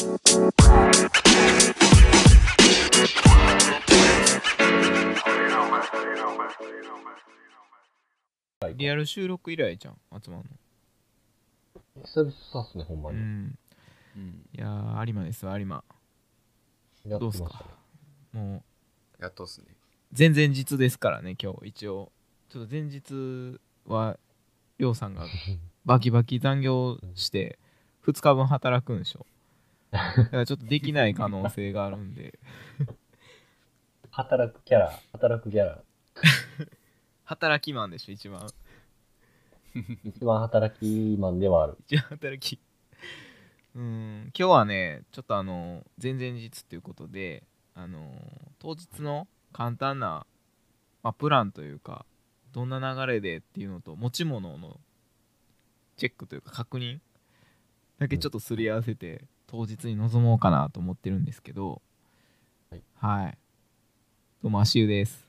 リアル収録以来じゃん集まる久々っすね、ほんまうん。うん。いやー有馬ですわ有馬。やってどうすしたね。もうやっとっすね。前々日ですからね今日一応。ちょっと前日はりょうさんがバキバキ残業して2日分働くんでしょだからちょっとできない可能性があるんで 働くキャラ、働くキャラ。働きマンでしょ一番一番働きマンではある。一番働きうん今日はねちょっとあの前々日ということであの当日の簡単な、まあ、プランというかどんな流れでっていうのと持ち物のチェックというか確認だけちょっとすり合わせて当日に臨もうかなと思ってるんですけどはい、はい、どうも足湯です。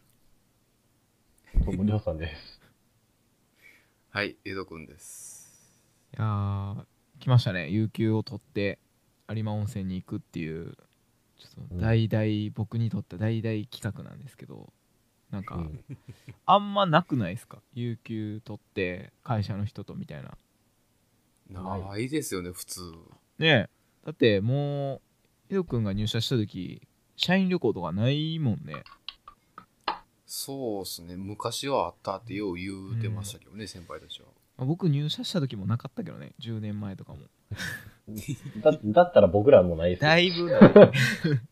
どうも、りょうさんです。はい、江戸くんです。いやー来ましたね。有給を取って有馬温泉に行くっていうちょっと大々、僕にとっては大々企画なんですけどなんか、うん。あんまなくないですか？有給取って会社の人とみたいな。ないないですよね、普通。ねえだってもうエド君が入社した時社員旅行とかないもんね。そうっすね。昔はあったってよう言うてましたけどね、先輩たちは。まあ僕入社した時もなかったけどね。10年前とかも。だ、だったら僕らもないですよ。だいぶない。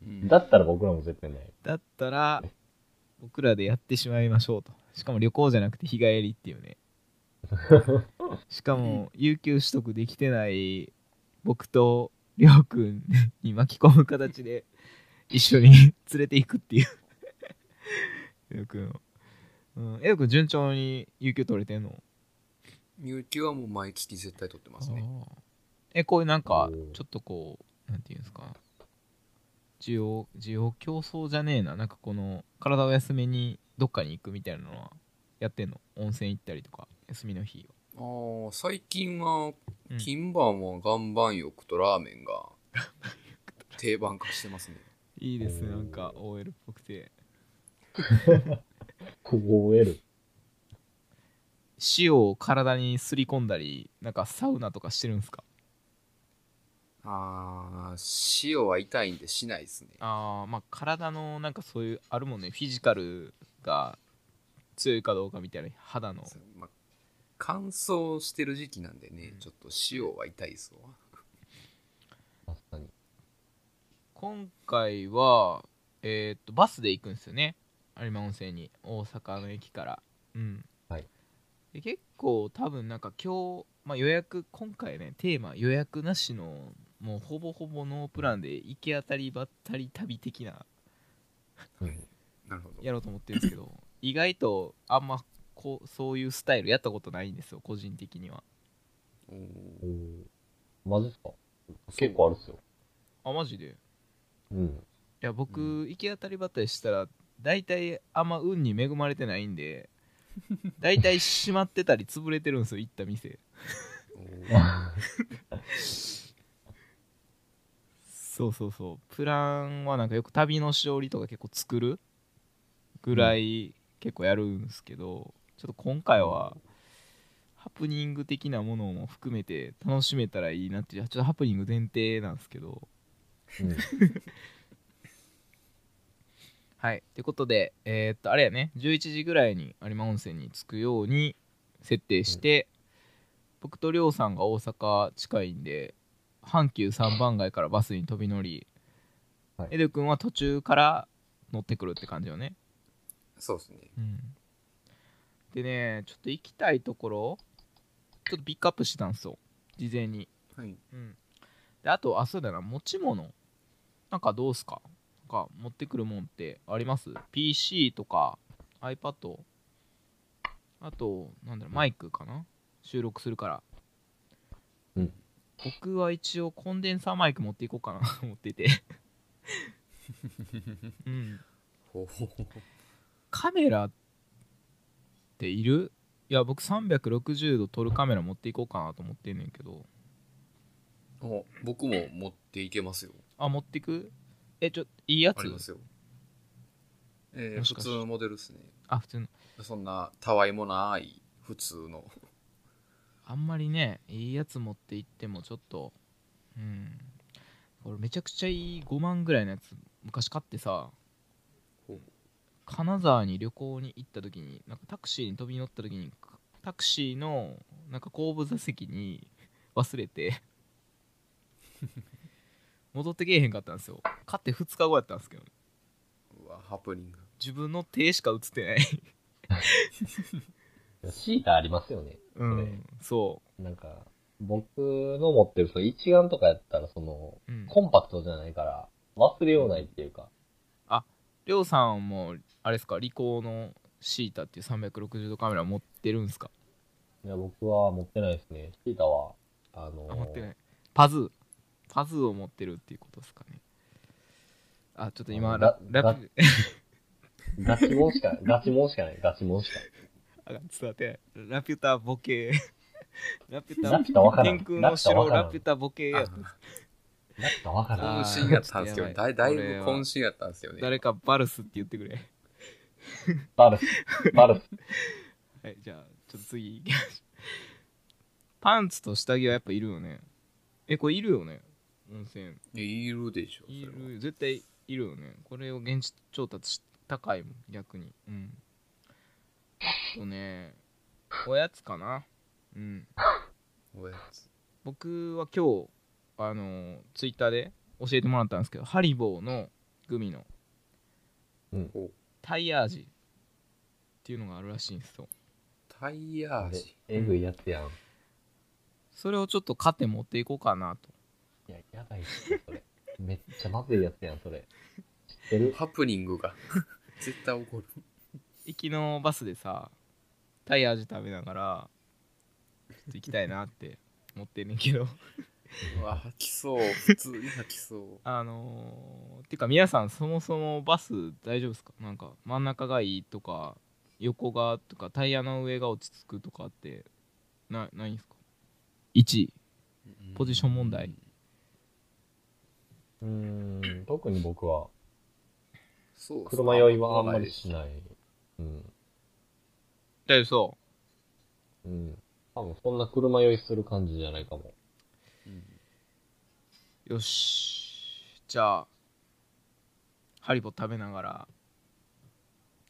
う んだったら僕らも絶対ない。だったら僕らでやってしまいましょうと。しかも旅行じゃなくて日帰りっていうね。しかも有給取得できてない僕とりょうくんに巻き込む形で一緒に連れていくっていう。りょうくんを。うん、えよくん順調に有給取れてんの？有給はもう毎月絶対取ってますね。えこういうなんかちょっとこうなんていうんですか？需要需要競争じゃねえな。なんかこの体を休めにどっかに行くみたいなのはやってんの？温泉行ったりとか休みの日はああ、最近はうん、金晩は岩盤浴とラーメンが 定番化してますね。いいですねなんか OL っぽくて OL。塩を体にすり込んだりなんかサウナとかしてるんですか？ああ、塩は痛いんでしないですね。ああまあ体のなんかそういうあるもんねフィジカルが強いかどうかみたいな肌のまあ、乾燥してる時期なんでね、うんちょっと塩は痛いですわ。確かに。今回はえーっとバスで行くんですよね有馬温泉に大阪の駅からうんはいで結構多分なんか今日、まあ、予約今回ねテーマ予約なしのもうほぼほぼノープランで行き当たりばったり旅的なうん。なるほど。やろうと思ってるんですけど意外とあんまこうそういうスタイルやったことないんですよ個人的には。おマジっすか？結構あるっすよ。あマジで？いうん。や僕、う行き当たりばったりしたら大体あんま運に恵まれてないんで 大体閉まってたり潰れてるんですよ行った店。そうそうそう。プランはなんかよく旅のしおりとか結構作るぐらい結構やるんですけど、ちょっと今回はハプニング的なものも含めて楽しめたらいいなっていうちょっとハプニング前提なんですけど。うん。はい。ということでえーっとあれやね。11時ぐらいに有馬温泉に着くように設定して、僕とりょうさんが大阪近いんで阪急三番街からバスに飛び乗り、はい。エド君は途中から乗ってくるって感じよね、そうですね。うん、でねちょっと行きたいところちょっとピックアップしてたんですよ。事前に。はい。うん。であとあそうだな持ち物。なんかどうすか？なんか持ってくるもんってあります ?PC とか iPad あとなんだろうマイクかな？収録するから。うん。僕は一応コンデンサーマイク持っていこうかな。と思ってて。うん。ほほほカメラっている？いや僕360度撮るカメラ持っていこうかなと思ってんねんけどお僕も持っていけますよ。あ持ってく？えちょいいやつ？ありますよ。えー普通のモデルですね。あ普通のそんなたわいもない普通の。あんまりねいいやつ持って行ってもちょっとうん俺めちゃくちゃいい5万ぐらいのやつ昔買ってさ金沢に旅行に行った時になんかタクシーに飛び乗った時にタクシーのなんか後部座席に忘れて 戻ってけえへんかったんですよ。買って2日後やったんですけど。うわ、ハプニング。自分の手しか映ってない。シータありますよね。うんそなんか、僕の持ってる、その一眼とかやったら、その、う、うん、コンパクトじゃないから、忘れようないっていうか、りょうさんもあれですか？リコーのシータっていう360度カメラ持ってるんすか？いや、僕は持ってないですね。シータは、あのあ持ってない。パズー。パズーを持ってるっていうことですかね。あちょっと今あラララピガチモンしか、ガチモンしかない、ガチモンしか。あちょっと待って。ラピュタボケ。ラピュタラピュタわからん。天空の城ラピュタわからん。ラピュタボケ。やったなんかわからん。渾身やったんですけど、だいだいぶ渾身やったんですよね。誰かバルスって言ってくれバルス、バルス。はいじゃあちょっと次行きましょうパンツと下着はやっぱいるよね。えこれいるよね？温泉。いるでしょ。いそれは。る。絶対いるよね。これを現地調達し高いもん逆に。うん。あとねおやつかな。うん。おやつ。僕は今日あのツイッターで教えてもらったんですけどハリボーのグミの。うん。おタイヤ味っていうのがあるらしいんですよタイヤ味？えぐいやつやん。いそれをちょっと買って持っていこうかなとや、やばいっすよ、それ。めっちゃまずいやつやん、それ。知ってる？ハプニングが 絶対起こる。行きのバスでさタイヤ味食べながらちょっと行きたいなって思ってんねんけどう わ、吐きそう。普通に吐きそう。あのー、てか皆さんそもそもバス大丈夫ですか？なんか真ん中がいいとか横がとかタイヤの上が落ち着くとかってなないんですか？1位ポジション問題うーん、特に僕は、そうそう車酔いはあんまりしない。うん。大丈夫そうん。多分そんな車酔いする感じじゃないかも。よし。じゃあハリボ食べながら。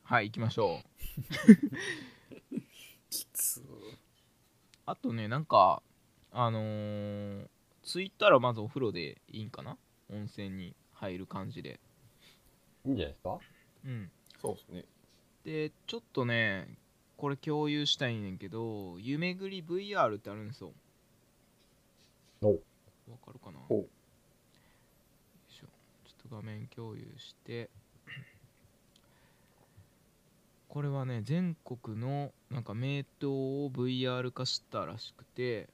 はい行きましょう。きつ。あとねなんかあのー、着いたらまずお風呂でいいんかな？温泉に入る感じで。いいんじゃないですか？うん。そうですね。でちょっとねこれ共有したいねんけど夢ぐり VR ってあるんですよ。お。わかるかなほうよいしょちょっと画面共有してこれはね全国のなんか名刀を VR 化したらしくて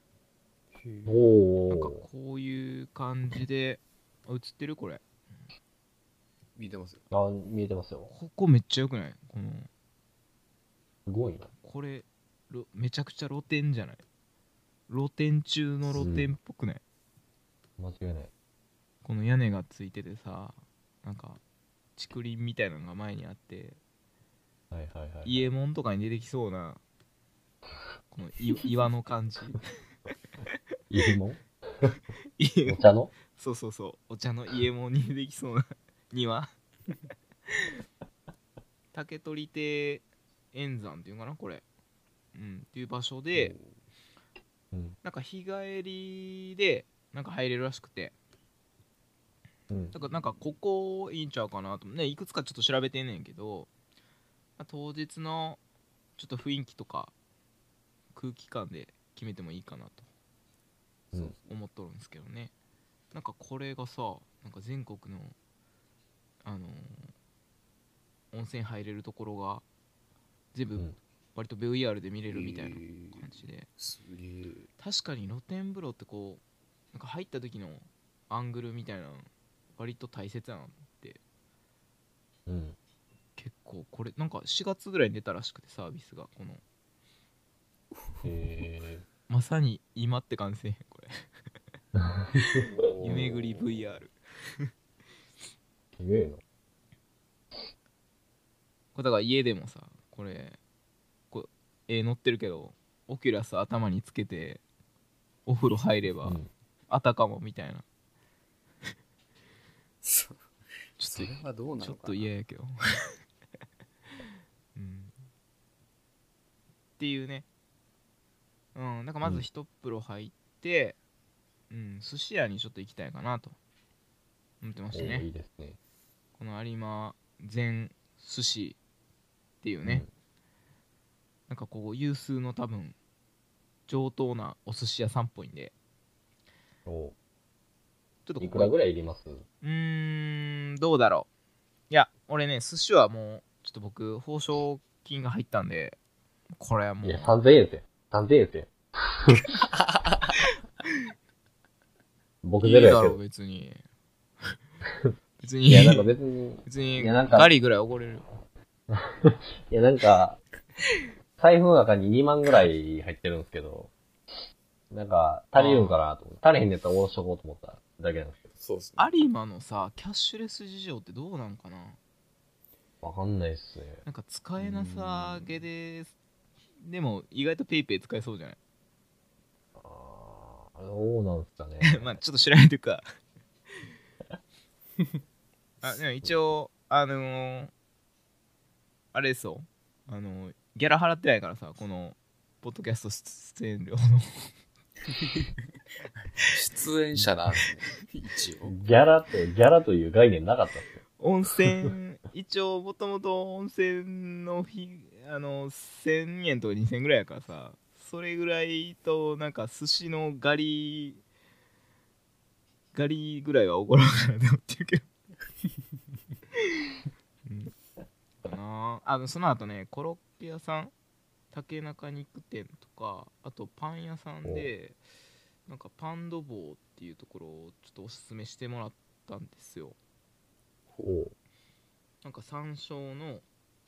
おなんかー。こういう感じであ映ってる？これ見てますよ。あ、見えてますよ。ここめっちゃよくない？このすごいな。これろめちゃくちゃ露天じゃない？露天中の露天っぽくない、間違いない。この屋根がついててさなんか竹林みたいなのが前にあってはいはいはい。伊右衛門とかに出てきそうなこのい 岩の感じ。いいもん伊右衛門。お茶の？そうそうそう。お茶の伊右衛門に出てきそうな庭。竹取亭円山っていうのかなこれ。うんっていう場所でうん。なんか日帰りでなんか入れるらしくてうん。だからなんかここいいんちゃうかなとねいくつかちょっと調べてんねんけど、まあ当日のちょっと雰囲気とか空気感で決めてもいいかなとうん。思っとるんですけどねなんかこれがさなんか全国のあのー温泉入れるところが全部うん割と VR で見れるみたいなえー感じで、すげえ。確かに露天風呂ってこうなんか入った時のアングルみたいなの割と大切やなって。うん。結構これなんか4月ぐらいに出たらしくてサービスがこの。へ まさに今って感じせえへんこれ夢ぐり VR すげえな。これだから家でもさこれこう絵載ってるけどオキュラス頭につけてお風呂入れば、うん。あたかもみたいなそそれはどうなちょっのかなと嫌やけど、うん、っていうね。うんなんかまず一風呂入ってうん、寿司屋にちょっと行きたいかなと。思ってましたおいねいですね。この有馬全寿司っていうね、なんかこう有数の多分上等なお寿司屋さんっぽいんで。う。ん。おちょっといくらぐらいいります？うーんどうだろう。いや俺ね寿司はもうちょっと僕報奨金が入ったんでこれはもいうや、い3000円せ。3000円せ。僕いゼロやろう別に。別に。いや、なんか別に、別にいやなんか。ガリぐらいおごれる。いや、なんか、財布の中に2万ぐらい入ってるんですけど、なんか、足りるんかなと思って。足りへんねやったら下ろしとこうと思っただけなんですけそうですね。有馬のさキャッシュレス事情ってどうなんかな？ど。わかんないっすね。なんか使えなさげででも意外とペイペイ使えそうじゃない？あーどうなんすかね。まあちょっと調べてくか。あでも一応あのーあれですよ。あのーギャラ払ってないからさこのポッドキャスト出演料の出演者なんで一応。ギャラって、ギャラという概念なかったっすよ。温泉一応もともと温泉の費あの1000円とか2000円ぐらいやからさそれぐらいとなんか寿司のガリガリぐらいはおごらんかなと思ってるけど。うん。かなあのその後ねコロッケ屋さん竹中肉店とかあとパン屋さんでなんかパンドボーっていうところをちょっとおすすめしてもらったんですよ。お。なんか山椒の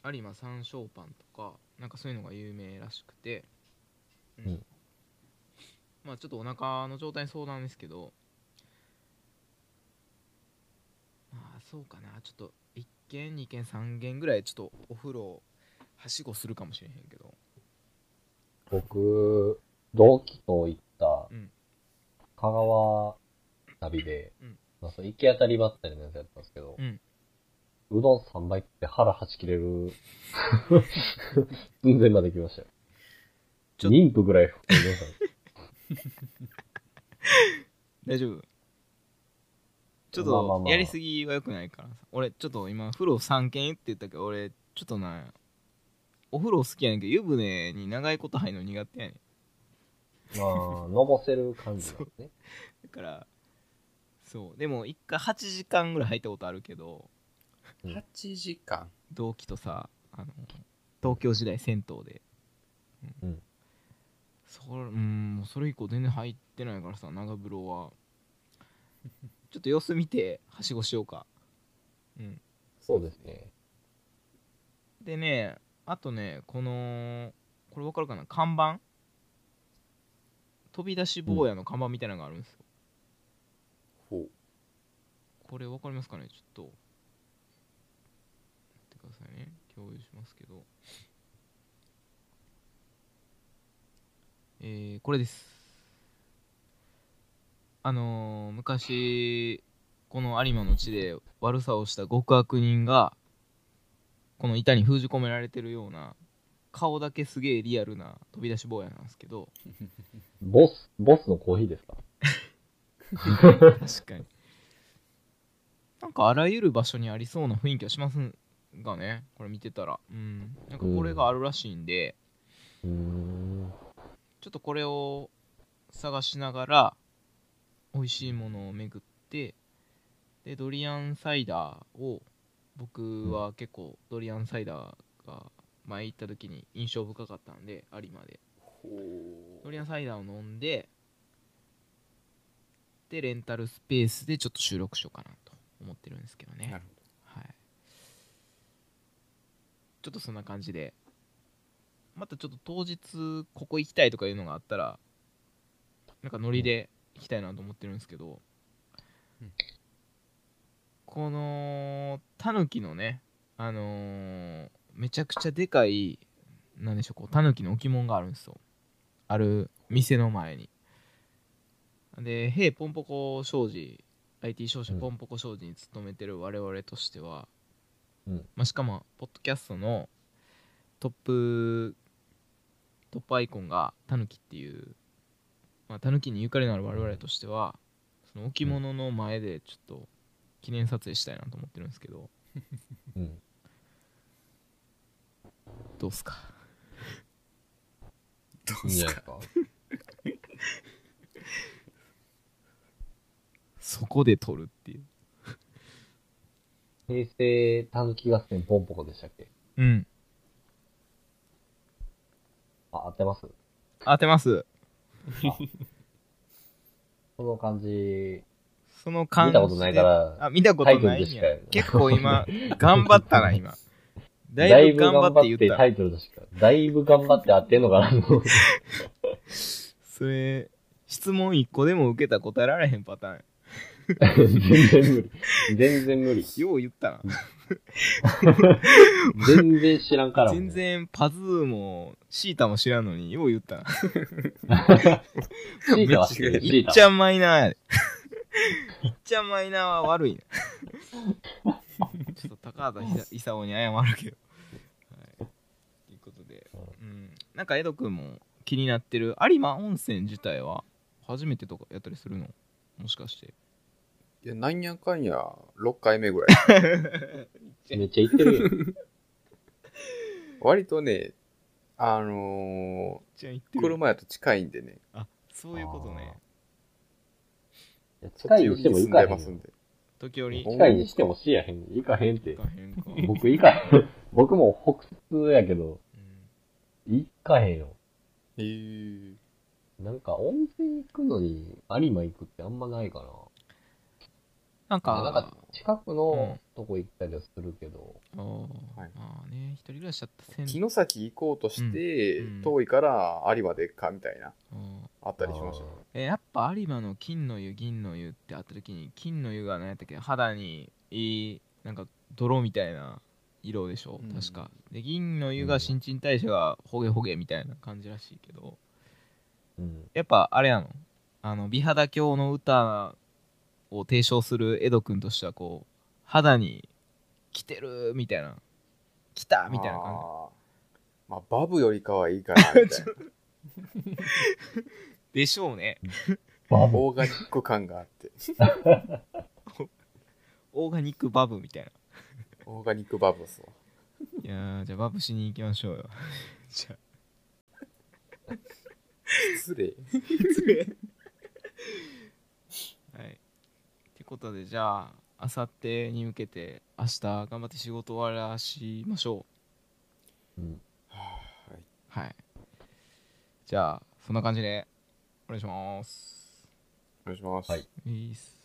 有馬山椒パンとかなんかそういうのが有名らしくて、うん。うん。まあちょっとお腹の状態に相談ですけど。まあそうかな。ちょっと1軒2軒3軒ぐらいちょっとお風呂はしごするかもしれへんけど僕、同期と行ったうん、香川旅で、うん。まあ、その行き当たりばったりのやつやったんですけど、うん。うどん3杯って腹はち切れる、寸前まで来ましたよ。ちょ妊婦ぐらい含んでましたね。大丈夫？ちょっとまあまあまあやりすぎはよくないからさ。俺ちょっと今風呂3軒って言ったけど俺ちょっとなお風呂好きやねんけど湯船に長いこと入るの苦手やねん。まあ、のぼせる感じなね。だからそう。でも一回8時間ぐらい入ったことあるけどうん。8時間？同期とさあの東京時代銭湯で。うん。それうんもうそれ以降全然入ってないからさ長風呂は。ちょっと様子見てはしごしようか。うん。そうですね。でねあとねこのこれ分かるかな？看板？飛び出し坊やの看板みたいなのがあるんですよ、ほう。これ分かりますかね？ちょっと。待ってくださいね。共有しますけど。えー、これです。あのー昔この有馬の地で悪さをした極悪人がこの板に封じ込められてるような顔だけすげえリアルな飛び出し坊やなんですけど。ボス、ボスのコーヒーですか？確かに。なんかあらゆる場所にありそうな雰囲気はしますがねこれ見てたら。うん。なんかこれがあるらしいんで、うーん。ちょっとこれを探しながら美味しいものを巡ってでドリアンサイダーを僕は結構ドリアンサイダーが前行った時に印象深かったんで有馬で。ほドリアンサイダーを飲んででレンタルスペースでちょっと収録しようかなと思ってるんですけどね。うなるほはい。ちょっとそんな感じで。またちょっと当日ここ行きたいとかいうのがあったらなんかノリでいきたいなと思ってるんですけど、うん。このタヌキのねあのーめちゃくちゃでかいなんでしょうこうタヌキの置物があるんですよ。ある店の前に。で「へいポンポコ商事 IT 商社うん。ポンポコ商事に勤めてる我々としては、うん。まあ、しかもポッドキャストのトップトップアイコンがタヌキっていう、まあ、タヌキにゆかりのある我々としてはその置物の前でちょっと記念撮影したいなと思ってるんですけど。うん。どうっすか？どいいんじゃないですか？そこで撮るっていう。平成たぬき合戦ポンポコでしたっけ？うん。あ、合ってます？当てます。この感じ、その感じ見たことないから、あ見たことないんや。か。結構今 頑張ったな今。だだいぶ頑張って言った。タイトルでしか、だいぶ頑張って合ってんのかなそれ質問1個でも受けたら答えられへんパターン全然無理。全然無理。よう言ったな。全然知らんから。全然パズーもシータも知らんのによう言ったな。シータは知ってる。シータいっちゃマイナーやでいっちゃマイナーは悪いなちょっと高畑勲に謝るけど。はい。ということでうん。なんか江戸くんも気になってる有馬温泉自体は初めてとかやったりするの？もしかして。いや、なんやかんや、6回目ぐらい。めっちゃ言ってるやん。割とね、あのー、車やと近いんでね。あそういうことね近いにしても行かへん。時折近いにしてもしやへん。行かへんって行。かへんか、僕行かへん。僕も北通やけど、うん行かへんよ。へー。なんか温泉行くのに有馬行くってあんまないかな。なんかなんか近くのとこ行ったりはするけど、あーはいまあね一人暮らしだったら城崎行こうとして、うんうん遠いから有馬でっかみたいな、あーあったりしましたね。えやっぱ有馬の金の湯銀の湯ってあった時に金の湯が何やったっけ肌にいいなんか泥みたいな色でしょ。うん。確か、で銀の湯が新陳代謝がホゲホゲみたいな感じらしいけど。うん。やっぱあれなの？あの美肌教の歌を提唱する江戸くんとしてはこう肌に来てるみたいな。来たみたいな感あー。まあ、バブよりかはいいかな、みたいな。じ でしょうねバブ。オーガニック感があって。オーガニックバブみたいなオーガニックバブですわ。いやーじゃあバブしに行きましょうよ じゃあ失礼。はい。ってことで、じゃあ、あさってに向けて、明日頑張って仕事終わらしましょうん。う。はい。じゃあ、そんな感じで、お願いします。お願いします。はい。いいっす